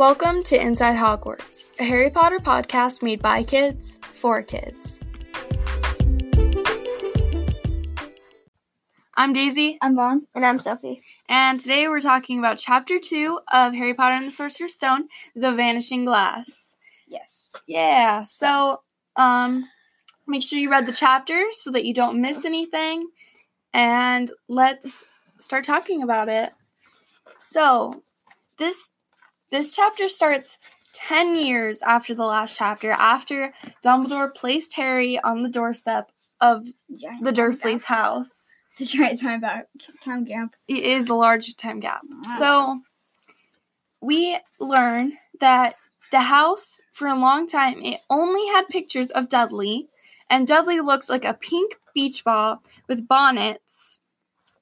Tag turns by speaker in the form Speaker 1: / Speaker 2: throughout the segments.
Speaker 1: Welcome to Inside Hogwarts, a Harry Potter podcast made by kids for kids. I'm Daisy,
Speaker 2: I'm Vaughn.
Speaker 3: And I'm Sophie.
Speaker 1: and today we're talking about Chapter 2 of Harry Potter and the Sorcerer's Stone, The Vanishing Glass.
Speaker 2: Yes.
Speaker 1: Yeah, so um, make sure you read the chapter so that you don't miss anything, and let's start talking about it. So, this this chapter starts 10 years after the last chapter, after Dumbledore placed Harry on the doorstep of the Dursleys' house.
Speaker 2: It's a giant time back time gap.
Speaker 1: It is a large time gap. So we learn that the house for a long time it only had pictures of Dudley, and Dudley looked like a pink beach ball with bonnets.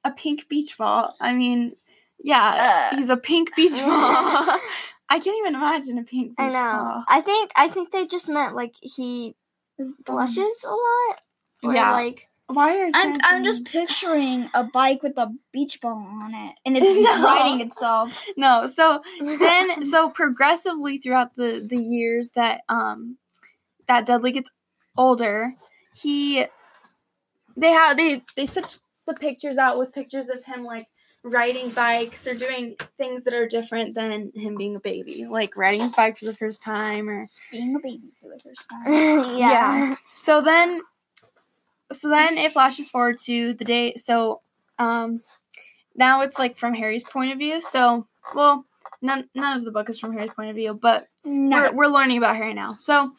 Speaker 1: A pink beach ball. I mean, yeah,
Speaker 3: Uh.
Speaker 1: he's a pink beach ball. I can't even imagine a pink beach
Speaker 3: I know.
Speaker 1: ball.
Speaker 3: I think I think they just meant like he blushes a lot. Or
Speaker 1: Yeah.
Speaker 3: like
Speaker 1: Why are
Speaker 2: I'm I'm just picturing a bike with a beach ball on it, and it's
Speaker 1: No.
Speaker 2: riding itself.
Speaker 1: no. So then so progressively throughout the the years that um that Dudley gets older, he they have they they switch the pictures out with pictures of him like riding bikes or doing things that are different than him being a baby, like riding his bike for the first time or
Speaker 2: Being a baby for the first time.
Speaker 3: yeah.
Speaker 1: Yeah. so then so then it flashes forward to the day so um now it's like from Harry's point of view. So well none none of the book is from Harry's point of view, but we're, we're learning about Harry now. So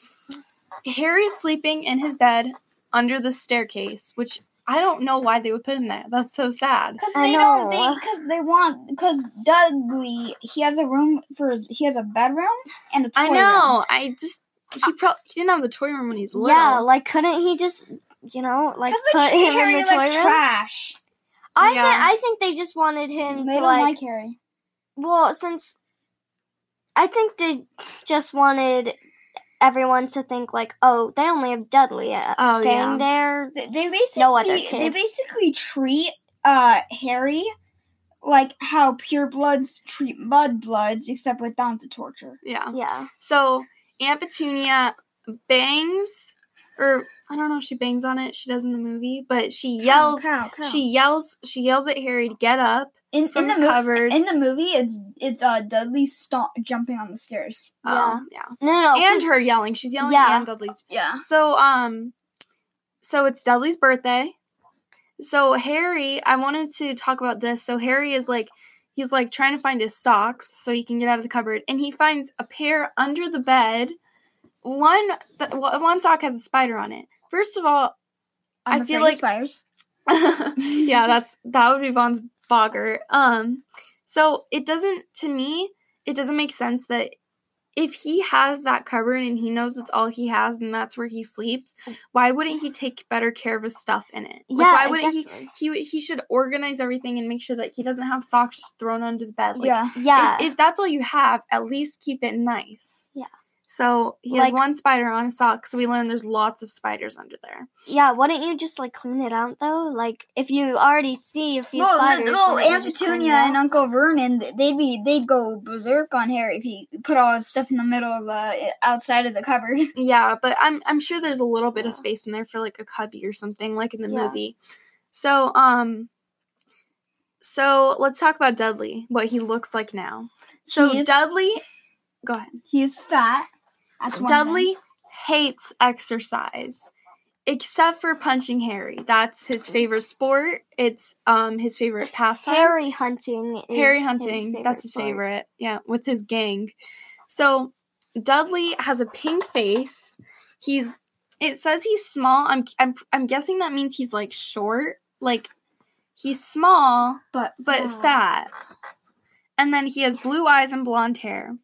Speaker 1: Harry's sleeping in his bed under the staircase, which I don't know why they would put him there. That's so sad.
Speaker 2: Because
Speaker 3: I
Speaker 2: they don't.
Speaker 3: know.
Speaker 2: Because they, want. Because Dudley, he has a room for his. He has a bedroom and a toy
Speaker 1: I
Speaker 2: room.
Speaker 1: know. I just he probably he didn't have the toy room when he was little.
Speaker 3: Yeah, like couldn't he just you know, like
Speaker 2: Because
Speaker 3: put
Speaker 2: they treat
Speaker 3: him
Speaker 2: Harry
Speaker 3: in the toy
Speaker 2: like
Speaker 3: room?
Speaker 2: trash.
Speaker 3: I
Speaker 1: Yeah.
Speaker 3: think I think they just wanted him
Speaker 2: They
Speaker 3: to
Speaker 2: don't
Speaker 3: like,
Speaker 2: like Harry.
Speaker 3: well, since I think they just wanted everyone to think like, oh, they only have Dudley uh,
Speaker 1: Oh,
Speaker 3: staying
Speaker 1: yeah.
Speaker 3: there.
Speaker 2: They, they basically.
Speaker 3: No other
Speaker 2: They basically treat uh Harry like how purebloods treat mudbloods, except without the torture.
Speaker 1: Yeah.
Speaker 3: Yeah.
Speaker 1: So Aunt Petunia bangs, or I don't know if she bangs on it. She does in the movie, but she yells.
Speaker 2: Cow, cow.
Speaker 1: She yells. She yells at Harry to get up
Speaker 2: in, in the mo-
Speaker 1: cupboard.
Speaker 2: in the movie, it's it's uh Dudley stomp jumping on the stairs.
Speaker 1: Um, yeah.
Speaker 3: No, no, no.
Speaker 1: and
Speaker 3: 'cause-
Speaker 1: her yelling. She's yelling
Speaker 3: Yeah.
Speaker 1: and Dudley's.
Speaker 2: Yeah.
Speaker 1: So um, so it's Dudley's birthday. So Harry, I wanted to talk about this. So Harry is like. He's like trying to find his socks so he can get out of the cupboard, and he finds a pair under the bed. One, th- one sock has a spider on it. First of all, I feel like-
Speaker 2: spiders.
Speaker 1: yeah, that's that would be Vaughn's boggart. Um, so it doesn't to me, it doesn't make sense that if he has that cupboard and he knows that's all he has and that's where he sleeps, why wouldn't he take better care of his stuff in it? Like,
Speaker 3: yeah,
Speaker 1: why wouldn't
Speaker 3: exactly.
Speaker 1: he? He he should organize everything and make sure that he doesn't have socks thrown under the bed. Like,
Speaker 2: yeah.
Speaker 3: Yeah.
Speaker 1: If, if that's all you have, at least keep it nice.
Speaker 3: Yeah.
Speaker 1: So he has
Speaker 3: Like-
Speaker 1: one spider on his sock, so we learned there's lots of spiders under there.
Speaker 3: yeah, wouldn't you just like clean it out though? Like if you already see a few
Speaker 2: Well,
Speaker 3: spiders,
Speaker 2: the, well, Aunt
Speaker 3: just clean it
Speaker 2: Petunia and Uncle Vernon, they'd be they'd go berserk on Harry if he put all his stuff in the middle of the outside of the cupboard.
Speaker 1: Yeah, but I'm I'm sure there's a little bit of space in there for like a cubby or something, like in the
Speaker 3: Yeah.
Speaker 1: movie. So um so let's talk about Dudley, what he looks like now. So
Speaker 2: He
Speaker 1: Dudley go ahead.
Speaker 2: He's fat.
Speaker 1: Dudley hates exercise. Except for punching Harry. That's his favorite sport. It's um his favorite pastime.
Speaker 3: Harry hunting. Is
Speaker 1: Harry hunting.
Speaker 3: favorite
Speaker 1: That's his
Speaker 3: sport.
Speaker 1: favorite. Yeah, with his gang. So Dudley has a pink face. He's it says he's small. I'm I'm I'm guessing that means he's like short. Like he's small
Speaker 2: but
Speaker 1: but fat. And then he has blue eyes and blonde hair.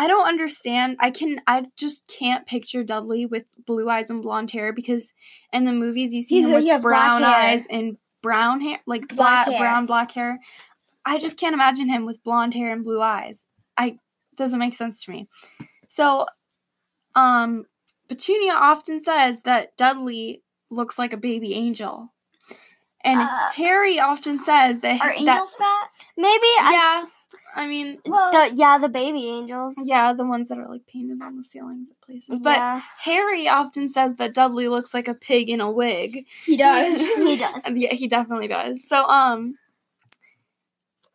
Speaker 1: I don't understand. I can I just can't picture Dudley with blue eyes and blonde hair because in the movies you see
Speaker 2: He's-
Speaker 1: him with
Speaker 2: he
Speaker 1: brown eyes and brown hair, like
Speaker 2: Black
Speaker 1: black,
Speaker 2: hair.
Speaker 1: brown black hair. I just can't imagine him with blonde hair and blue eyes. I doesn't make sense to me. So, um, Petunia often says that Dudley looks like a baby angel, and
Speaker 2: Uh,
Speaker 1: Harry often says that
Speaker 2: Are
Speaker 1: that
Speaker 2: angels fat?
Speaker 3: Maybe
Speaker 1: yeah I mean,
Speaker 2: Well,
Speaker 3: The, yeah, the baby angels.
Speaker 1: yeah, the ones that are like painted on the ceilings at places. But
Speaker 3: yeah,
Speaker 1: Harry often says that Dudley looks like a pig in a wig.
Speaker 2: he does.
Speaker 3: he does.
Speaker 1: And yeah, he definitely does. So um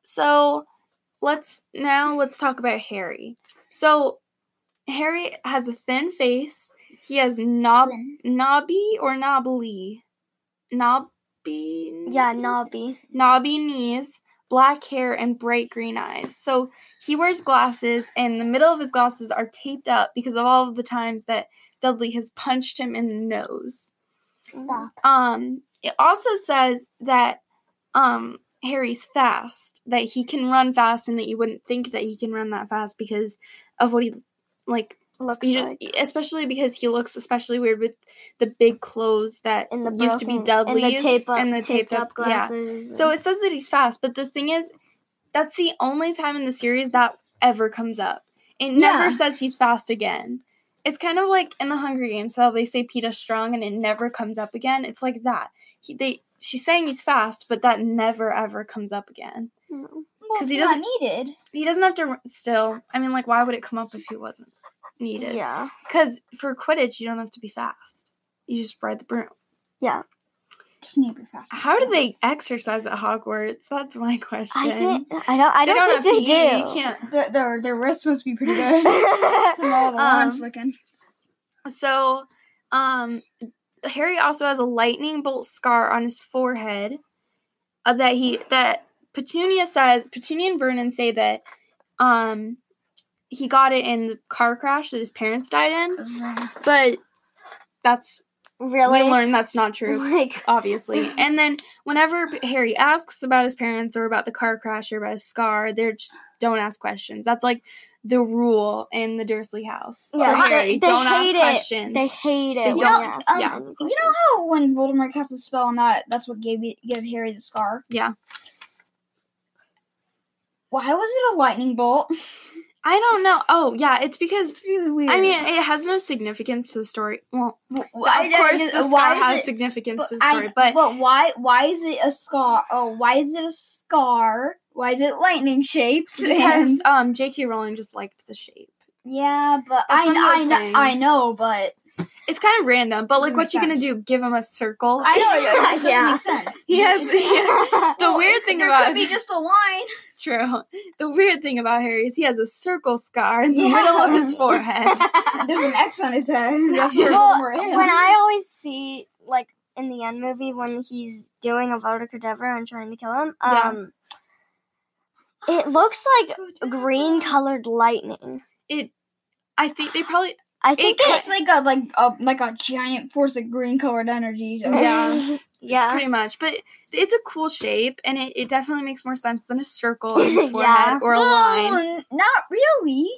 Speaker 1: so let's now let's talk about Harry. So Harry has a thin face. He has knob knobby or knobbly. Knobby
Speaker 3: Yeah,
Speaker 1: knees?
Speaker 3: Nobby.
Speaker 1: knobby knees, black hair, and bright green eyes. So he wears glasses, and the middle of his glasses are taped up because of all of the times that Dudley has punched him in the nose.
Speaker 2: Stop.
Speaker 1: Um, it also says that um Harry's fast, that he can run fast, and that you wouldn't think that he can run that fast because of what he like.
Speaker 3: Looks
Speaker 1: You
Speaker 3: like
Speaker 1: just, especially because he looks especially weird with the big clothes that
Speaker 3: in the
Speaker 1: used to be Dudley's
Speaker 3: and the tape up,
Speaker 1: and the
Speaker 3: taped,
Speaker 1: taped
Speaker 3: up,
Speaker 1: up- yeah.
Speaker 3: glasses.
Speaker 1: So it says that he's fast, but the thing is, that's the only time in the series that ever comes up. It never
Speaker 2: Yeah.
Speaker 1: says he's fast again. It's kind of like in the Hunger Games how they say Peeta's strong and it never comes up again. It's like that. He, they she's saying he's fast, but that never ever comes up again.
Speaker 3: No.
Speaker 2: Well,
Speaker 1: he
Speaker 2: not
Speaker 1: doesn't-
Speaker 2: needed.
Speaker 1: He doesn't have to still. I mean, like, why would it come up if he wasn't needed?
Speaker 3: yeah,
Speaker 1: Because for Quidditch, you don't have to be fast. You just ride the broom.
Speaker 3: yeah.
Speaker 2: Just need to be fast.
Speaker 1: How do they exercise at Hogwarts? That's my question.
Speaker 3: I think I don't. I
Speaker 1: They
Speaker 3: don't,
Speaker 1: have
Speaker 3: think they
Speaker 1: PE,
Speaker 3: do.
Speaker 1: You can't.
Speaker 2: Their, their, their wrist must be pretty good from all the wand
Speaker 1: Um,
Speaker 2: flicking.
Speaker 1: So, um, Harry also has a lightning bolt scar on his forehead. Uh, that he that Petunia says Petunia and Vernon say that um he got it in the car crash that his parents died in, but that's
Speaker 3: really?
Speaker 1: we learned that's not true.
Speaker 3: Like,
Speaker 1: Obviously, and then whenever Harry asks about his parents or about the car crash or about his scar, they're just don't ask questions. That's like the rule in the Dursley house.
Speaker 3: Yeah,
Speaker 1: for
Speaker 3: they-
Speaker 1: Harry,
Speaker 3: they
Speaker 1: don't ask
Speaker 3: hate it.
Speaker 1: questions.
Speaker 3: they hate it.
Speaker 1: They don't-
Speaker 3: ask
Speaker 2: um,
Speaker 1: yeah.
Speaker 2: You know how when Voldemort casts a spell on that, that's what gave it, gave Harry the scar?
Speaker 1: Yeah.
Speaker 2: Why was it a lightning bolt?
Speaker 1: I don't know. Oh, yeah, it's because
Speaker 2: It's really weird.
Speaker 1: I mean it has no significance to the story. Well,
Speaker 2: Why-
Speaker 1: of course the scar has
Speaker 2: it-
Speaker 1: significance
Speaker 2: but
Speaker 1: to the story,
Speaker 2: I-
Speaker 1: but
Speaker 2: but why why is it a scar? Oh, why is it a scar? Why is it lightning shaped?
Speaker 1: because
Speaker 2: And-
Speaker 1: um J.K. Rowling just liked the shape.
Speaker 2: yeah, but
Speaker 1: That's
Speaker 2: I I, I know, but
Speaker 1: It's kind of random, but like, what you gonna do? Give him a circle?
Speaker 2: I know yeah. it doesn't
Speaker 3: Yeah.
Speaker 2: make sense.
Speaker 1: He has the
Speaker 2: Well,
Speaker 1: weird thing
Speaker 2: there
Speaker 1: about
Speaker 2: could be just a line.
Speaker 1: True. The weird thing about Harry is he has a circle scar in the
Speaker 2: Yeah.
Speaker 1: middle of his forehead.
Speaker 2: There's an X on his head. That's where
Speaker 3: well,
Speaker 2: Voldemort is.
Speaker 3: when I always see like in the end movie when he's doing Avada Kedavra and trying to kill him,
Speaker 1: Yeah.
Speaker 3: um, it looks like green colored lightning.
Speaker 1: it, I think they probably
Speaker 3: I think it,
Speaker 2: it's like a like a like a giant force of green colored energy.
Speaker 1: Yeah.
Speaker 3: Yeah.
Speaker 1: pretty much, but it's a cool shape, and it, it definitely makes more sense than a circle on his forehead
Speaker 3: Yeah.
Speaker 1: or a line.
Speaker 2: Well, not really.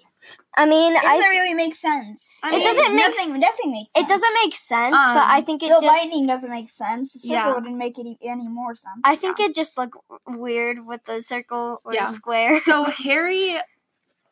Speaker 3: I mean,
Speaker 2: It doesn't
Speaker 3: I
Speaker 2: really make sense.
Speaker 1: I
Speaker 3: It doesn't make
Speaker 2: nothing.
Speaker 3: s-
Speaker 2: Nothing makes sense.
Speaker 3: it doesn't make sense, but
Speaker 1: Um,
Speaker 3: I think it
Speaker 2: the
Speaker 3: just
Speaker 2: lightning doesn't make sense. The circle
Speaker 1: Yeah.
Speaker 2: wouldn't make it any more sense.
Speaker 3: I think it just looked weird with the circle or
Speaker 1: Yeah.
Speaker 3: the square.
Speaker 1: so Harry,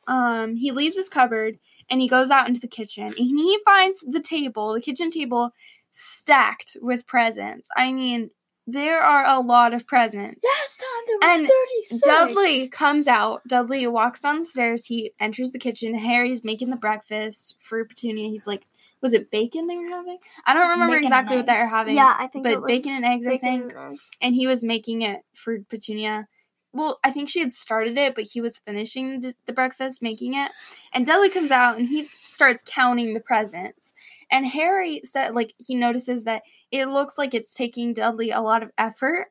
Speaker 1: um, he leaves his cupboard and he goes out into the kitchen and he finds the table, the kitchen table, stacked with presents. I mean, there are a lot of presents.
Speaker 2: last time there
Speaker 1: And
Speaker 2: thirty six.
Speaker 1: Dudley comes out. Dudley walks down the stairs. He enters the kitchen. Harry's making the breakfast for Petunia. He's like, was it bacon they were having? I don't remember
Speaker 2: Bacon
Speaker 1: exactly what they were having.
Speaker 3: yeah, I think
Speaker 1: but
Speaker 3: it was
Speaker 1: bacon and eggs, I think.
Speaker 3: and eggs.
Speaker 1: and he was making it for Petunia. Well, I think she had started it, but he was finishing the breakfast, making it. And Dudley comes out and he starts counting the presents. And Harry said, like, he notices that it looks like it's taking Dudley a lot of effort.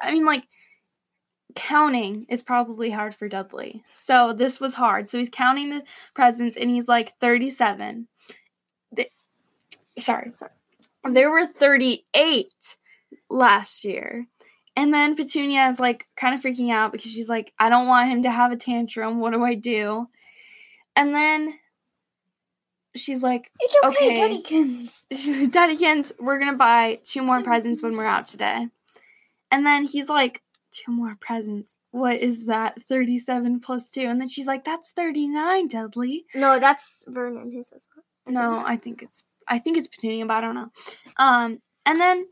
Speaker 1: I mean, like, counting is probably hard for Dudley. So this was hard. So he's counting the presents and he's like 37. The, sorry, sorry. There were 38 last year. And then Petunia is like kind of freaking out because she's like, I don't want him to have a tantrum. What do I do? And then she's like,
Speaker 2: It's okay,
Speaker 1: Okay.
Speaker 2: Duddykins.
Speaker 1: Duddykins, we're gonna buy two more presents when we're out today. And then he's like, two more presents. What is that? 37 plus two. And then she's like, that's 39, Dudley.
Speaker 3: No, that's Vernon who says that.
Speaker 1: No, I think it's I think it's Petunia, but I don't know. Um, and then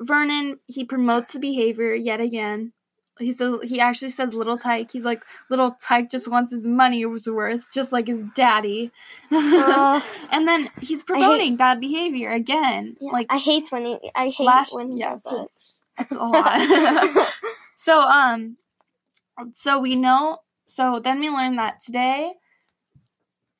Speaker 1: Vernon he promotes the behavior yet again. He says he actually says little Tyke. He's like little Tyke just wants his money was worth, just like his daddy.
Speaker 3: Uh,
Speaker 1: and then he's promoting bad behavior again.
Speaker 3: yeah,
Speaker 1: Like
Speaker 3: I hate when he. I hate when he
Speaker 1: yeah,
Speaker 3: does that.
Speaker 1: that's- that's a lot. so um, so we know. So then we learn that today.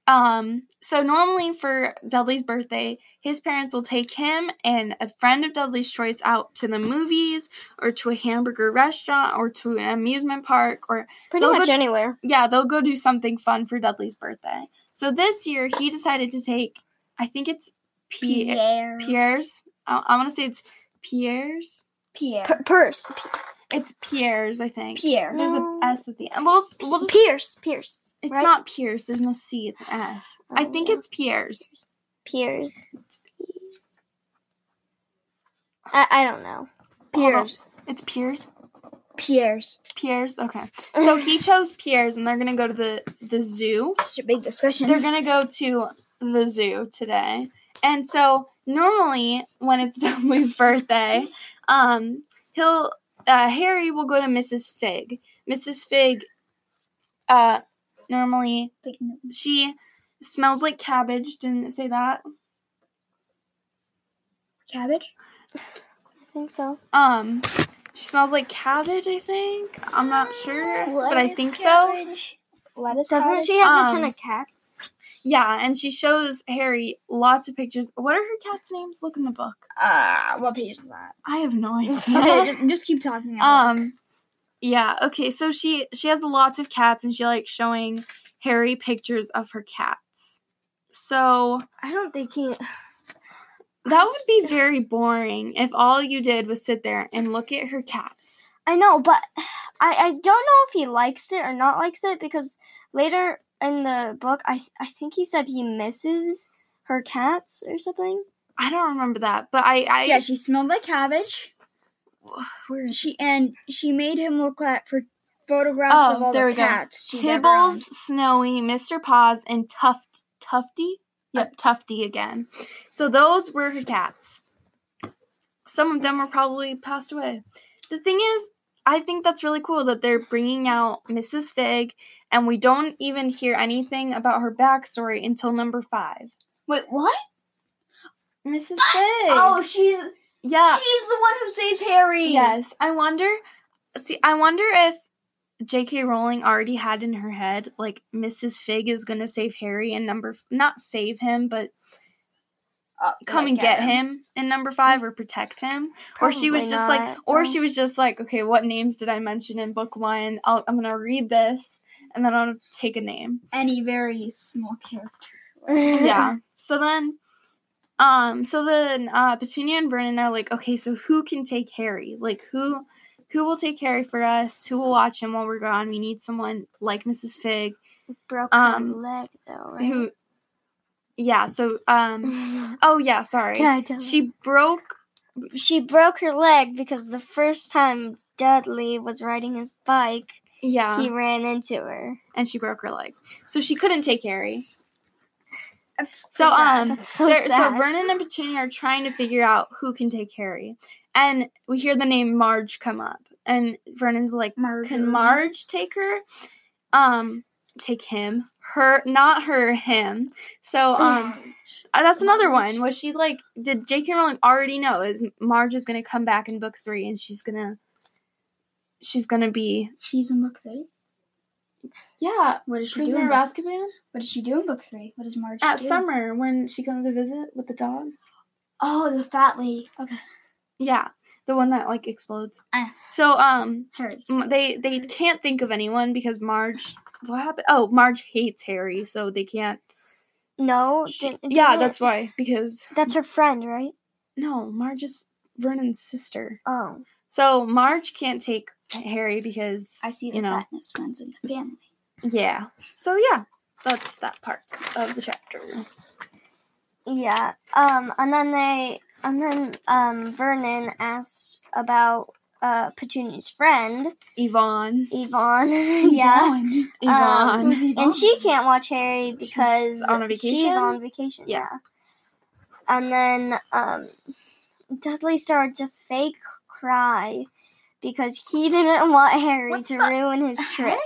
Speaker 1: Um, so normally for Dudley's birthday, his parents will take him and a friend of Dudley's choice out to the movies or to a hamburger restaurant or to an amusement park or
Speaker 3: Pretty
Speaker 1: They'll go
Speaker 3: much
Speaker 1: to-
Speaker 3: anywhere.
Speaker 1: yeah, they'll go do something fun for Dudley's birthday. So this year he decided to take I think it's P-
Speaker 2: Pierre.
Speaker 1: Pierre's. I, I want to say it's Pierre's.
Speaker 2: Pierre.
Speaker 3: P- purse.
Speaker 1: It's Pierre's, I think.
Speaker 2: Pierre.
Speaker 1: There's
Speaker 3: No.
Speaker 1: a S at the end. We'll, we'll just,
Speaker 3: Pierce. Pierce.
Speaker 1: It's
Speaker 3: right?
Speaker 1: not Pierce. There's no C. It's an S. I
Speaker 3: Oh,
Speaker 1: think
Speaker 3: yeah.
Speaker 1: it's Pierre's.
Speaker 3: Pierce. I, I don't know.
Speaker 2: Pierre's.
Speaker 1: It's Pierre's.
Speaker 2: Pierre's.
Speaker 1: Pierre's. Okay. So he chose Pierre's, and they're gonna go to the the zoo.
Speaker 2: Such a big discussion.
Speaker 1: They're gonna go to the zoo today. And so normally when it's Dudley's birthday, um, he'll uh, Harry will go to Mrs. Fig. Mrs. Fig, uh, normally she smells like cabbage. Didn't it say that?
Speaker 2: Cabbage.
Speaker 3: I think so.
Speaker 1: Um, she smells like cabbage. I think. I'm not sure, but I think so.
Speaker 2: Lettuce.
Speaker 3: Doesn't
Speaker 2: cabbage?
Speaker 3: she have a ton
Speaker 1: Um,
Speaker 3: of cats?
Speaker 1: Yeah, and she shows Harry lots of pictures. What are her cats' names? Look in the book.
Speaker 2: Uh, what page is that?
Speaker 1: I have no idea.
Speaker 2: okay, just, just keep talking. I'll look.
Speaker 1: Um yeah, okay. So she she has lots of cats and she likes showing Harry pictures of her cats. So
Speaker 3: I don't think he.
Speaker 1: that would be very boring if all you did was sit there and look at her cats.
Speaker 3: I know, but I, I don't know if he likes it or not likes it because later in the book, I I think he said he misses her cats or something.
Speaker 1: I don't remember that, but I I
Speaker 2: yeah, she smelled like cabbage.
Speaker 1: Where is she?
Speaker 2: She and she made him look at for photographs of
Speaker 1: Oh,
Speaker 2: all
Speaker 1: there
Speaker 2: the
Speaker 1: we go.
Speaker 2: cats. she'd
Speaker 1: Tibbles. Snowy, Mr. Paws, and Tuft Tufty. Yep, Tufty again. So those were her cats. Some of them were probably passed away. The thing is, I think that's really cool that they're bringing out Mrs. Fig, and we don't even hear anything about her backstory until number five.
Speaker 2: Wait, what?
Speaker 1: Mrs. Fig.
Speaker 2: Oh, she's
Speaker 1: yeah.
Speaker 2: she's the one who saves Harry.
Speaker 1: Yes. I wonder. See, I wonder if J.K. Rowling already had in her head like Mrs. Fig is gonna save Harry in number not save him, but
Speaker 2: Uh,
Speaker 1: come and get him in number five or protect him. or she was
Speaker 3: Probably
Speaker 1: just like, or she was just like, okay, what names did I mention in book one? I'll, I'm gonna read this and then I'll take a name.
Speaker 2: any very small character.
Speaker 1: yeah. So then, um, so then uh, Petunia and Vernon are like, okay, so who can take Harry? Like who, who will take Harry for us? Who will watch him while we're gone? We need someone like Mrs. Fig,
Speaker 3: broke
Speaker 1: Um,
Speaker 3: leg though. Right?
Speaker 1: who, yeah. So um, oh yeah, sorry.
Speaker 3: Can I tell you?
Speaker 1: She broke.
Speaker 3: she broke her leg because the first time Dudley was riding his bike,
Speaker 1: Yeah,
Speaker 3: he ran into her.
Speaker 1: and she broke her leg, so she couldn't take Harry.
Speaker 2: That's
Speaker 1: So
Speaker 2: bad.
Speaker 1: um,
Speaker 3: so
Speaker 1: so. Vernon and Petunia are trying to figure out who can take Harry, and we hear the name Marge come up, and Vernon's like,
Speaker 2: Marjorie.
Speaker 1: "Can Marge take her? Um, take him, her, not her, him." So um, uh, that's another one. Was she like, did J.K. Rowling already know is Marge is gonna come back in book three, and she's gonna, she's gonna be,
Speaker 2: she's in book three.
Speaker 1: Yeah,
Speaker 2: What is she do?
Speaker 1: prisoner
Speaker 2: In
Speaker 1: of Azkaban
Speaker 2: what does she do in book three? What does Marge
Speaker 1: at
Speaker 2: do?
Speaker 1: summer when she comes to visit with the dog.
Speaker 2: Oh, the fat lady. Okay.
Speaker 1: Yeah, the one that like explodes.
Speaker 2: Ah.
Speaker 1: So um,
Speaker 2: Harry.
Speaker 1: they they can't think of anyone because Marge. What happened? Oh, Marge hates Harry, so they can't.
Speaker 3: No,
Speaker 1: She-
Speaker 3: didn't-
Speaker 1: yeah,
Speaker 3: didn't-
Speaker 1: that's why. Because
Speaker 3: that's her friend, right?
Speaker 1: no, Marge is Vernon's sister.
Speaker 3: Oh,
Speaker 1: So Marge can't take Harry because
Speaker 2: I see the
Speaker 1: you know.
Speaker 2: fatness runs in the family.
Speaker 1: yeah. So yeah, that's that part of the chapter.
Speaker 3: yeah. Um, and then they, and then um, Vernon asked about uh Petunia's friend
Speaker 1: Yvonne.
Speaker 3: Yvonne. yeah.
Speaker 2: Yvonne.
Speaker 1: Yvonne.
Speaker 2: Who's Yvonne?
Speaker 3: And she can't watch Harry because
Speaker 1: on a vacation?
Speaker 3: She's on vacation.
Speaker 1: Yeah.
Speaker 3: Yeah. And then um, Dudley started to fake cry because he didn't want Harry
Speaker 2: What
Speaker 3: to
Speaker 2: the
Speaker 3: ruin his trip.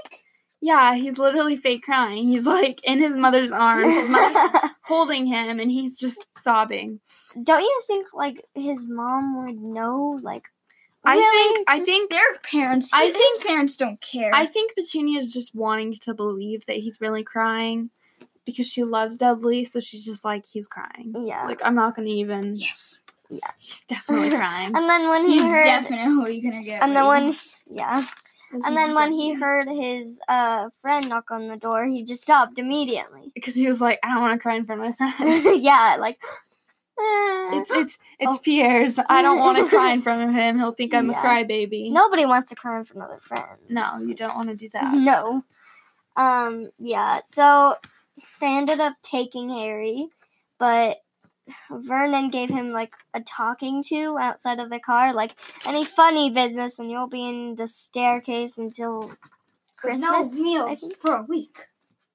Speaker 1: Yeah, he's literally fake crying. He's like in his mother's arms. His mother's holding him and he's just sobbing.
Speaker 3: Don't you think like his mom would know? Like,
Speaker 1: I
Speaker 3: really?
Speaker 1: think I think
Speaker 2: their parents.
Speaker 1: I think-
Speaker 2: parents don't care.
Speaker 1: I think Petunia is just wanting to believe that he's really crying because she loves Dudley, so she's just like he's crying.
Speaker 3: yeah.
Speaker 1: Like I'm not gonna even.
Speaker 2: yes, Yeah,
Speaker 1: he's definitely crying.
Speaker 3: and then when he
Speaker 2: he's
Speaker 3: heard,
Speaker 2: definitely gonna get.
Speaker 3: and then when
Speaker 2: wants.
Speaker 3: yeah, and then when he heard his uh friend knock on the door, he just stopped immediately.
Speaker 1: because he was like, I don't want to cry in front of my friend.
Speaker 3: yeah, like.
Speaker 1: It's it's it's
Speaker 3: Oh.
Speaker 1: Pierre's. I don't want to cry in front of him. He'll think I'm
Speaker 3: Yeah.
Speaker 1: a crybaby.
Speaker 3: Nobody wants to cry in front of their friends.
Speaker 1: no, you don't want to do that.
Speaker 3: No. Um, yeah, so they ended up taking Harry, but Vernon gave him like a talking to outside of the car, like any funny business, and you'll be in the staircase until Christmas.
Speaker 2: no meals for a week.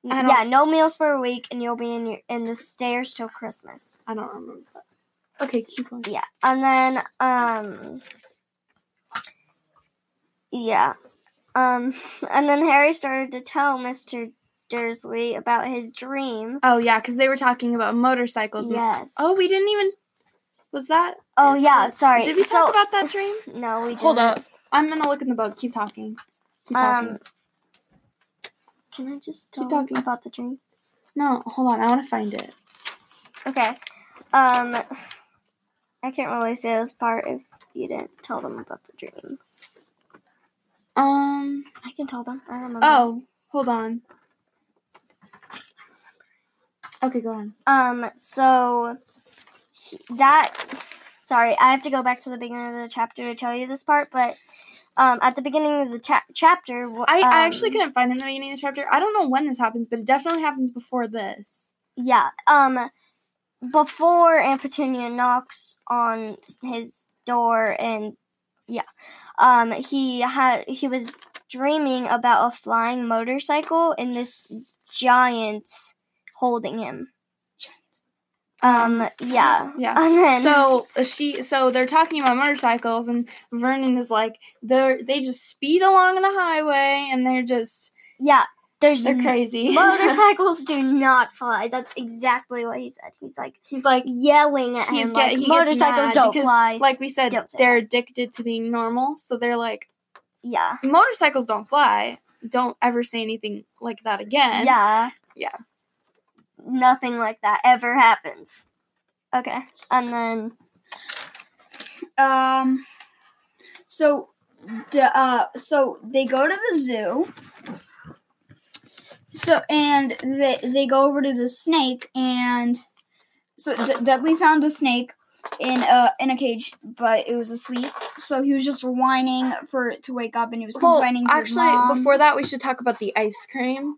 Speaker 3: Yeah, no meals for a week, and you'll be in your in the stairs till Christmas.
Speaker 1: I don't remember that. Okay, keep going.
Speaker 3: Yeah, and then um, yeah, um, and then Harry started to tell Mister Dursley about his dream.
Speaker 1: Oh yeah, because they were talking about motorcycles. and-
Speaker 3: Yes.
Speaker 1: Oh, we didn't even. Was that?
Speaker 3: Oh yeah, sorry.
Speaker 1: Did we
Speaker 3: so,
Speaker 1: talk about that dream?
Speaker 3: No, we didn't.
Speaker 1: Hold up. I'm gonna look in the book. Keep talking. Keep talking.
Speaker 3: Um, can I just
Speaker 1: Keep talking.
Speaker 3: about the dream?
Speaker 1: no, hold on. I want to find it.
Speaker 3: Okay. Um, I can't really say this part if you didn't tell them about the dream.
Speaker 1: Um.
Speaker 3: I can tell them. I don't remember.
Speaker 1: Oh, hold on. Okay, go on.
Speaker 3: Um, so that sorry, I have to go back to the beginning of the chapter to tell you this part, but um, at the beginning of the cha- chapter, wh-
Speaker 1: I, I actually
Speaker 3: um,
Speaker 1: couldn't find in the beginning of the chapter. I don't know when this happens, but it definitely happens before this.
Speaker 3: Yeah. Um, before Aunt Petunia knocks on his door, and yeah, um, he had he was dreaming about a flying motorcycle in this giant holding him. Um, yeah,
Speaker 1: Yeah.
Speaker 3: then
Speaker 1: So she, so they're talking about motorcycles, and Vernon is like, they're they just speed along in the highway, and they're just
Speaker 3: yeah, there's
Speaker 1: they're crazy.
Speaker 3: motorcycles do not fly. That's exactly what he said. He's like
Speaker 1: He's like,
Speaker 3: yelling at
Speaker 1: He's
Speaker 3: him
Speaker 1: get-
Speaker 3: like motorcycles don't
Speaker 1: because,
Speaker 3: fly.
Speaker 1: like we said, they're addicted to being normal, so they're like,
Speaker 3: yeah,
Speaker 1: motorcycles don't fly. Don't ever say anything like that again.
Speaker 3: yeah,
Speaker 1: Yeah.
Speaker 3: Nothing like that ever happens. Okay, and then
Speaker 2: Um. So, uh, so they go to the zoo. So and they they go over to the snake and so D- Dudley found a snake in a in a cage, but it was asleep. So he was just whining for it to wake up, and he was
Speaker 1: Well,
Speaker 2: complaining
Speaker 1: actually, before that, we should talk about the ice cream.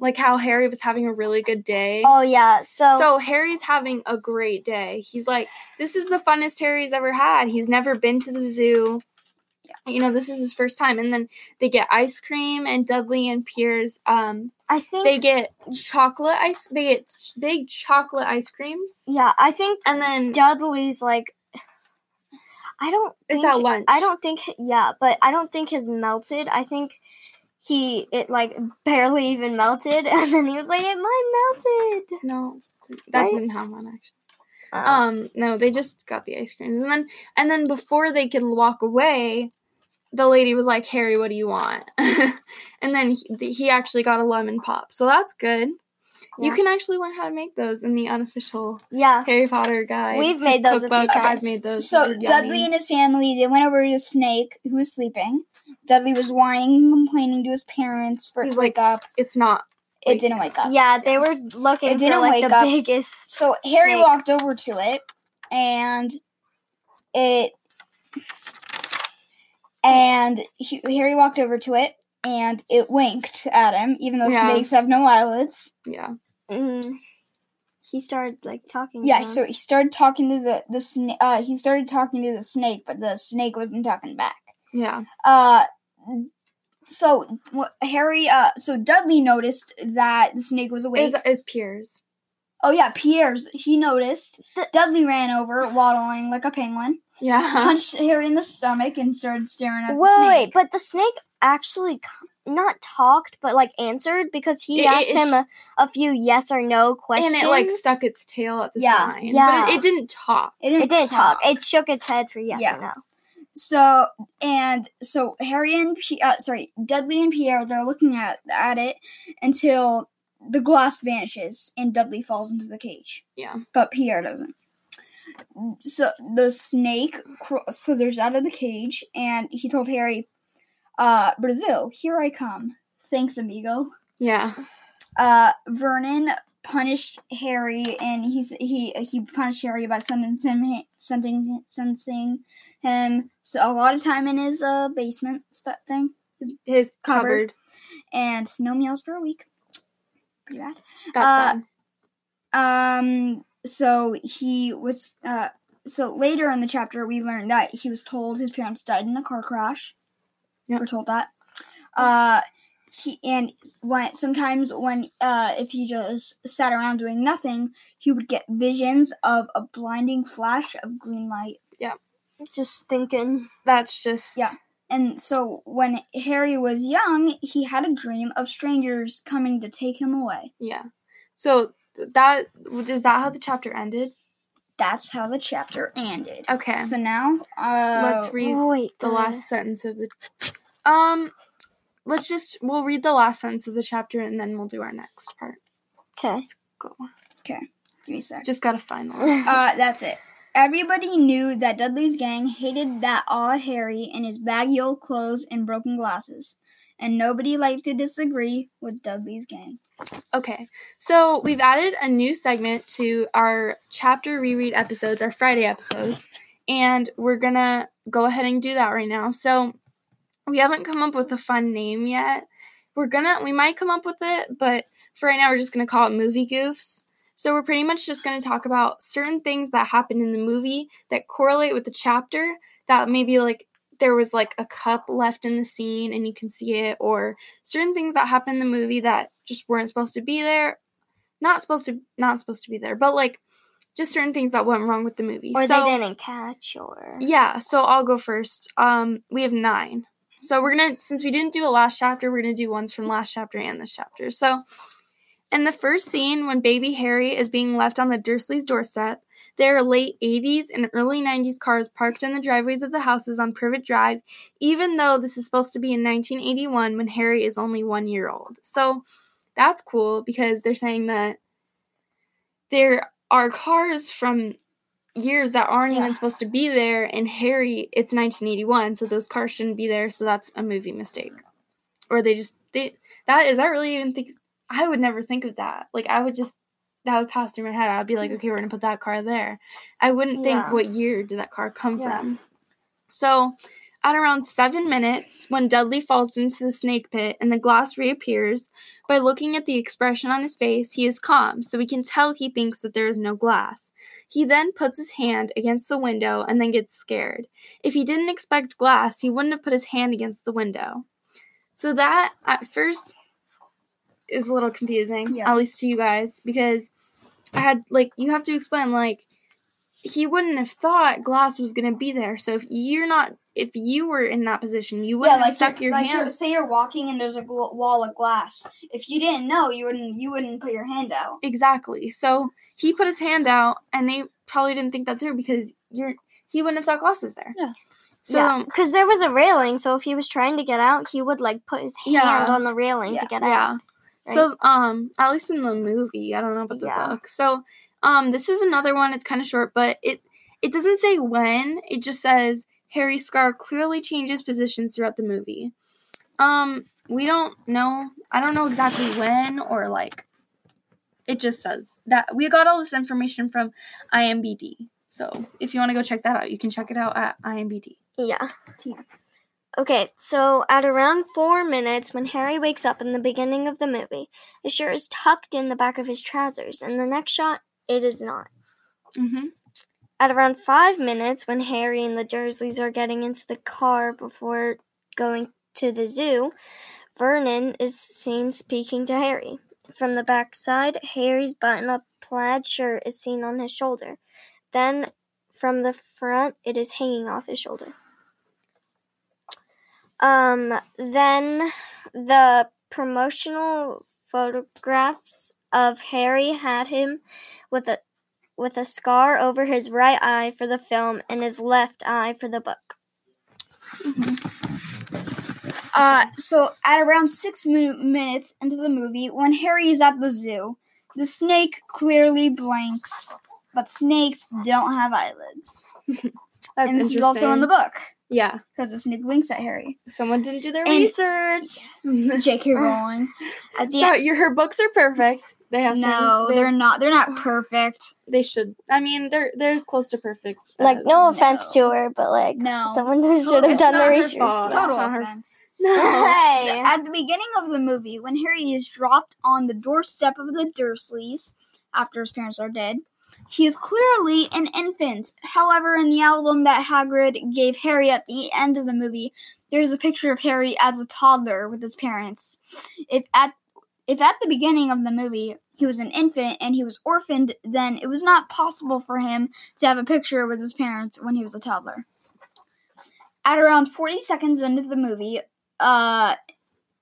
Speaker 1: Like how Harry was having a really good day.
Speaker 3: oh yeah, so,
Speaker 1: So Harry's having a great day. He's like, this is the funnest Harry's ever had. He's never been to the zoo. You know, this is his first time. And then they get ice cream and Dudley and Piers, um,
Speaker 3: I think
Speaker 1: they get chocolate ice they get big chocolate ice creams.
Speaker 3: yeah, I think
Speaker 1: And then
Speaker 3: Dudley's like. I don't.
Speaker 1: It's
Speaker 3: think,
Speaker 1: at lunch.
Speaker 3: I don't think. Yeah, but I don't think his melted. I think he it like barely even melted, and then he was like, "It mine melted."
Speaker 1: no, that
Speaker 3: Right?
Speaker 1: didn't have one actually.
Speaker 3: Uh,
Speaker 1: Um, no, they just got the ice creams, and then and then before they could walk away, the lady was like, "Harry, what do you want?" and then he, he actually got a lemon pop, so that's good. You can actually learn how to make those in the unofficial
Speaker 3: yeah,
Speaker 1: Harry Potter guide.
Speaker 3: We've made those a few
Speaker 1: cookbook. I've
Speaker 3: times.
Speaker 1: made those.
Speaker 2: So
Speaker 1: They're yummy.
Speaker 2: Dudley and his family they went over to snake who was sleeping. Dudley was whining and complaining to his parents for it
Speaker 1: He's
Speaker 2: to wake up.
Speaker 1: it's not.
Speaker 2: It
Speaker 1: Wake
Speaker 2: didn't wake up.
Speaker 3: yeah. They were looking
Speaker 2: It didn't
Speaker 3: like
Speaker 2: wake
Speaker 3: the
Speaker 2: up.
Speaker 3: biggest.
Speaker 2: So Harry
Speaker 3: Snake.
Speaker 2: walked over to it, and it, and he, Harry walked over to it, and it winked at him, even though
Speaker 1: Yeah.
Speaker 2: snakes have no eyelids.
Speaker 1: Yeah.
Speaker 3: Mm, he started like talking.
Speaker 2: Yeah,
Speaker 3: to him.
Speaker 2: so he started talking to the the snake. Uh, he started talking to the snake, but the snake wasn't talking back.
Speaker 1: Yeah.
Speaker 2: Uh, so Harry, uh, so Dudley noticed that the snake was awake.
Speaker 1: Is is Piers.
Speaker 2: Oh yeah, Pierre's. He noticed.
Speaker 3: The-
Speaker 2: Dudley ran over, waddling like a penguin,
Speaker 1: Yeah.
Speaker 2: punched Harry in the stomach, and started staring at the
Speaker 3: Wait,
Speaker 2: snake.
Speaker 3: wait, but the snake actually not talked, but like answered because he
Speaker 1: It- it-
Speaker 3: asked
Speaker 1: it
Speaker 3: him a, a few yes or no questions.
Speaker 1: And it like stuck its tail at the
Speaker 2: Yeah.
Speaker 1: sign.
Speaker 3: Yeah.
Speaker 1: But it, it didn't talk.
Speaker 2: It didn't,
Speaker 3: It didn't talk. It shook its head for yes
Speaker 2: Yeah.
Speaker 3: or no.
Speaker 2: So and so Harry and P- uh, sorry Dudley and Pierre they're looking at at it until the glass vanishes and Dudley falls into the cage,
Speaker 1: Yeah.
Speaker 2: but Pierre doesn't. So the snake cr- slithers out of the cage, and he told Harry, uh, "Brazil, here I come. Thanks, amigo."
Speaker 1: Yeah.
Speaker 2: Uh, Vernon punished Harry, and he's he he punished Harry by sentencing him, sentencing, sentencing him so a lot of time in his uh basement thing,
Speaker 1: His
Speaker 2: Cupboard.
Speaker 1: cupboard.
Speaker 2: and no meals for a week. Pretty bad.
Speaker 1: Got
Speaker 2: Uh,
Speaker 1: sad.
Speaker 2: Um, so he was uh. So later in the chapter, we learned that he was told his parents died in a car crash.
Speaker 1: Yep.
Speaker 2: We're told that. Uh, he and when sometimes when uh if he just sat around doing nothing, he would get visions of a blinding flash of green light.
Speaker 3: Yeah, just thinking.
Speaker 1: That's just
Speaker 2: Yeah. And so when Harry was young, he had a dream of strangers coming to take him away.
Speaker 1: Yeah. So that is that how the chapter ended?
Speaker 2: That's how the chapter ended.
Speaker 1: Okay.
Speaker 2: So now, uh,
Speaker 1: Let's read
Speaker 3: Wait,
Speaker 1: the last sentence of the um let's just we'll read the last sentence of the chapter and then we'll do our next part.
Speaker 3: Okay.
Speaker 1: Let's go. Okay.
Speaker 2: Give me a sec.
Speaker 1: Just gotta find one.
Speaker 2: Uh, that's it. Everybody knew that Dudley's gang hated that odd Harry in his baggy old clothes and broken glasses, and nobody liked to disagree with Dudley's gang.
Speaker 1: Okay. So we've added a new segment to our chapter reread episodes, our Friday episodes, and we're gonna go ahead and do that right now. So we haven't come up with a fun name yet. We're gonna we might come up with it, but for right now we're just gonna call it movie goofs. So we're pretty much just gonna talk about certain things that happen in the movie that correlate with the chapter that maybe like there was like a cup left in the scene and you can see it or certain things that happen in the movie that just weren't supposed to be there not supposed to not supposed to be there but like just certain things that went wrong with the movie
Speaker 3: Or
Speaker 1: so
Speaker 3: they didn't catch, or
Speaker 1: yeah so i'll go first um we have nine so we're gonna since we didn't do a last chapter we're gonna do ones from last chapter and this chapter so in the first scene when baby harry is being left on the dursleys doorstep there are late 80s and early 90s cars parked in the driveways of the houses on Privet Drive, even though this is supposed to be in 1981 when Harry is only one year old. So that's cool because they're saying that there are cars from years that aren't
Speaker 2: Yeah.
Speaker 1: even supposed to be there, and Harry, it's 1981, so those cars shouldn't be there, so that's a movie mistake. Or they just, they, that is that really even think, I would never think of that. Like, I would just, that would pass through my head. I'd be like, okay, we're gonna put that car there. I wouldn't think
Speaker 3: Yeah.
Speaker 1: what year did that car come
Speaker 3: Yeah.
Speaker 1: from. So, at around seven minutes, when Dudley falls into the snake pit and the glass reappears, by looking at the expression on his face, he is calm, so we can tell he thinks that there is no glass. He then puts his hand against the window and then gets scared. If he didn't expect glass, he wouldn't have put his hand against the window. So that, at first, is a little confusing,
Speaker 2: Yeah.
Speaker 1: at least to you guys, because I had, like, you have to explain, like, he wouldn't have thought glass was going to be there. So if you're not, if you were in that position, you wouldn't have stuck
Speaker 2: you're-
Speaker 1: your
Speaker 2: like you're- say you're walking and there's a gl- wall of glass. If you didn't know, you wouldn't you wouldn't put your hand out.
Speaker 1: Exactly. So he put his hand out, and they probably didn't think that through because you're he wouldn't have thought glasses there.
Speaker 2: Yeah.
Speaker 1: So
Speaker 3: yeah, because there was a railing, so if he was trying to get out, he would like put his hand
Speaker 1: Yeah.
Speaker 3: on the railing
Speaker 2: Yeah.
Speaker 3: to get out.
Speaker 1: yeah.
Speaker 3: right?
Speaker 1: So um, at least in the movie, I don't know about the
Speaker 3: Yeah.
Speaker 1: book. So um, this is another one. It's kind of short, but it it doesn't say when. It just says Harry Scar clearly changes positions throughout the movie. Um, we don't know. I don't know exactly when or like. It just says that we got all this information from IMBD. So if you want to go check that out, you can check it out at IMBD.
Speaker 3: Yeah. Okay, so at around four minutes, when Harry wakes up in the beginning of the movie, his shirt is tucked in the back of his trousers. and the next shot, it is not.
Speaker 1: Mm-hmm.
Speaker 3: At around five minutes, when Harry and the Dursleys are getting into the car before going to the zoo, Vernon is seen speaking to Harry. From the backside, Harry's button up plaid shirt is seen on his shoulder. Then from the front, it is hanging off his shoulder. Um, then the promotional photographs of Harry had him with a with a scar over his right eye for the film and his left eye for the book.
Speaker 2: Uh, so at around six min- minutes into the movie, when Harry is at the zoo, the snake clearly blinks, but snakes don't have eyelids.
Speaker 1: That's
Speaker 2: and this is also in the book
Speaker 1: Yeah.
Speaker 2: because the snake blinks at Harry.
Speaker 1: Someone didn't do their
Speaker 2: And-
Speaker 1: research.
Speaker 2: J.K. Rowling.
Speaker 1: So your her books are perfect. They have
Speaker 2: no,
Speaker 1: some, they,
Speaker 2: they're not. They're not perfect.
Speaker 1: they should. I mean, they're they're as close to perfect.
Speaker 3: Like no offense
Speaker 2: no.
Speaker 3: to her, but like
Speaker 2: No.
Speaker 3: someone should have done
Speaker 1: not
Speaker 3: the
Speaker 1: her
Speaker 3: research.
Speaker 1: fault.
Speaker 2: Total
Speaker 1: That's not her-
Speaker 2: offense.
Speaker 1: No.
Speaker 3: Hey.
Speaker 2: At the beginning of the movie, when Harry is dropped on the doorstep of the Dursleys after his parents are dead, he is clearly an infant. However, in the album that Hagrid gave Harry at the end of the movie, there's a picture of Harry as a toddler with his parents. If at if at the beginning of the movie he was an infant and he was orphaned, then it was not possible for him to have a picture with his parents when he was a toddler. At around 40 seconds into the movie, uh,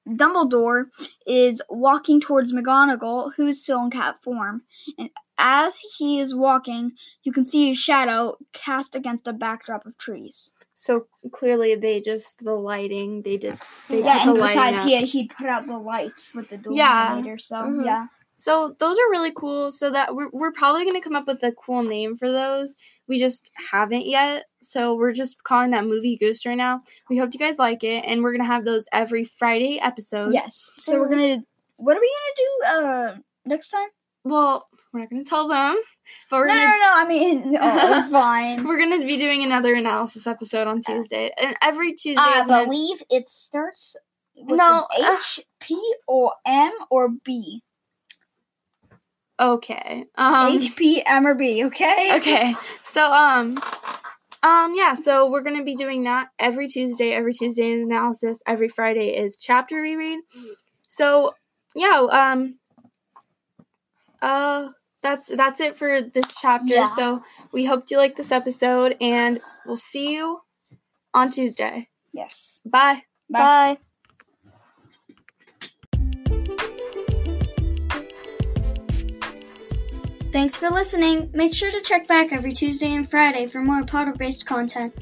Speaker 2: Dumbledore is walking towards McGonagall, who is still in cat form. And as he is walking, you can see his shadow cast against a backdrop of trees.
Speaker 1: So clearly, they just the lighting. They did. They
Speaker 2: yeah, and
Speaker 1: the
Speaker 2: besides, he had, he put out the lights with the
Speaker 1: Yeah.
Speaker 2: illuminator. So
Speaker 3: Mhm.
Speaker 2: yeah,
Speaker 1: So those are really cool. So that we're we're probably gonna come up with a cool name for those. We just haven't yet. So we're just calling that movie goofs right now. We hope you guys like it, and we're gonna have those every Friday episode.
Speaker 2: yes. So we're gonna. What are we gonna do uh next time?
Speaker 1: Well, we're not gonna tell them, but we're
Speaker 2: no,
Speaker 1: gonna
Speaker 2: no, no. I mean, oh, fine.
Speaker 1: we're gonna be doing another analysis episode on Tuesday, and every Tuesday.
Speaker 2: I believe it starts with
Speaker 1: No, uh,
Speaker 2: H, P, or M or B.
Speaker 1: okay. Um,
Speaker 2: H, P, M, or B. Okay.
Speaker 1: okay so um um yeah so we're gonna be doing that every tuesday every tuesday is analysis every friday is chapter reread so yeah um uh that's that's it for this chapter
Speaker 2: Yeah.
Speaker 1: so we hope you like this episode and we'll see you on tuesday
Speaker 2: Yes.
Speaker 1: bye
Speaker 3: Bye. Thanks for listening. Make sure to check back every Tuesday and Friday for more Potter based content.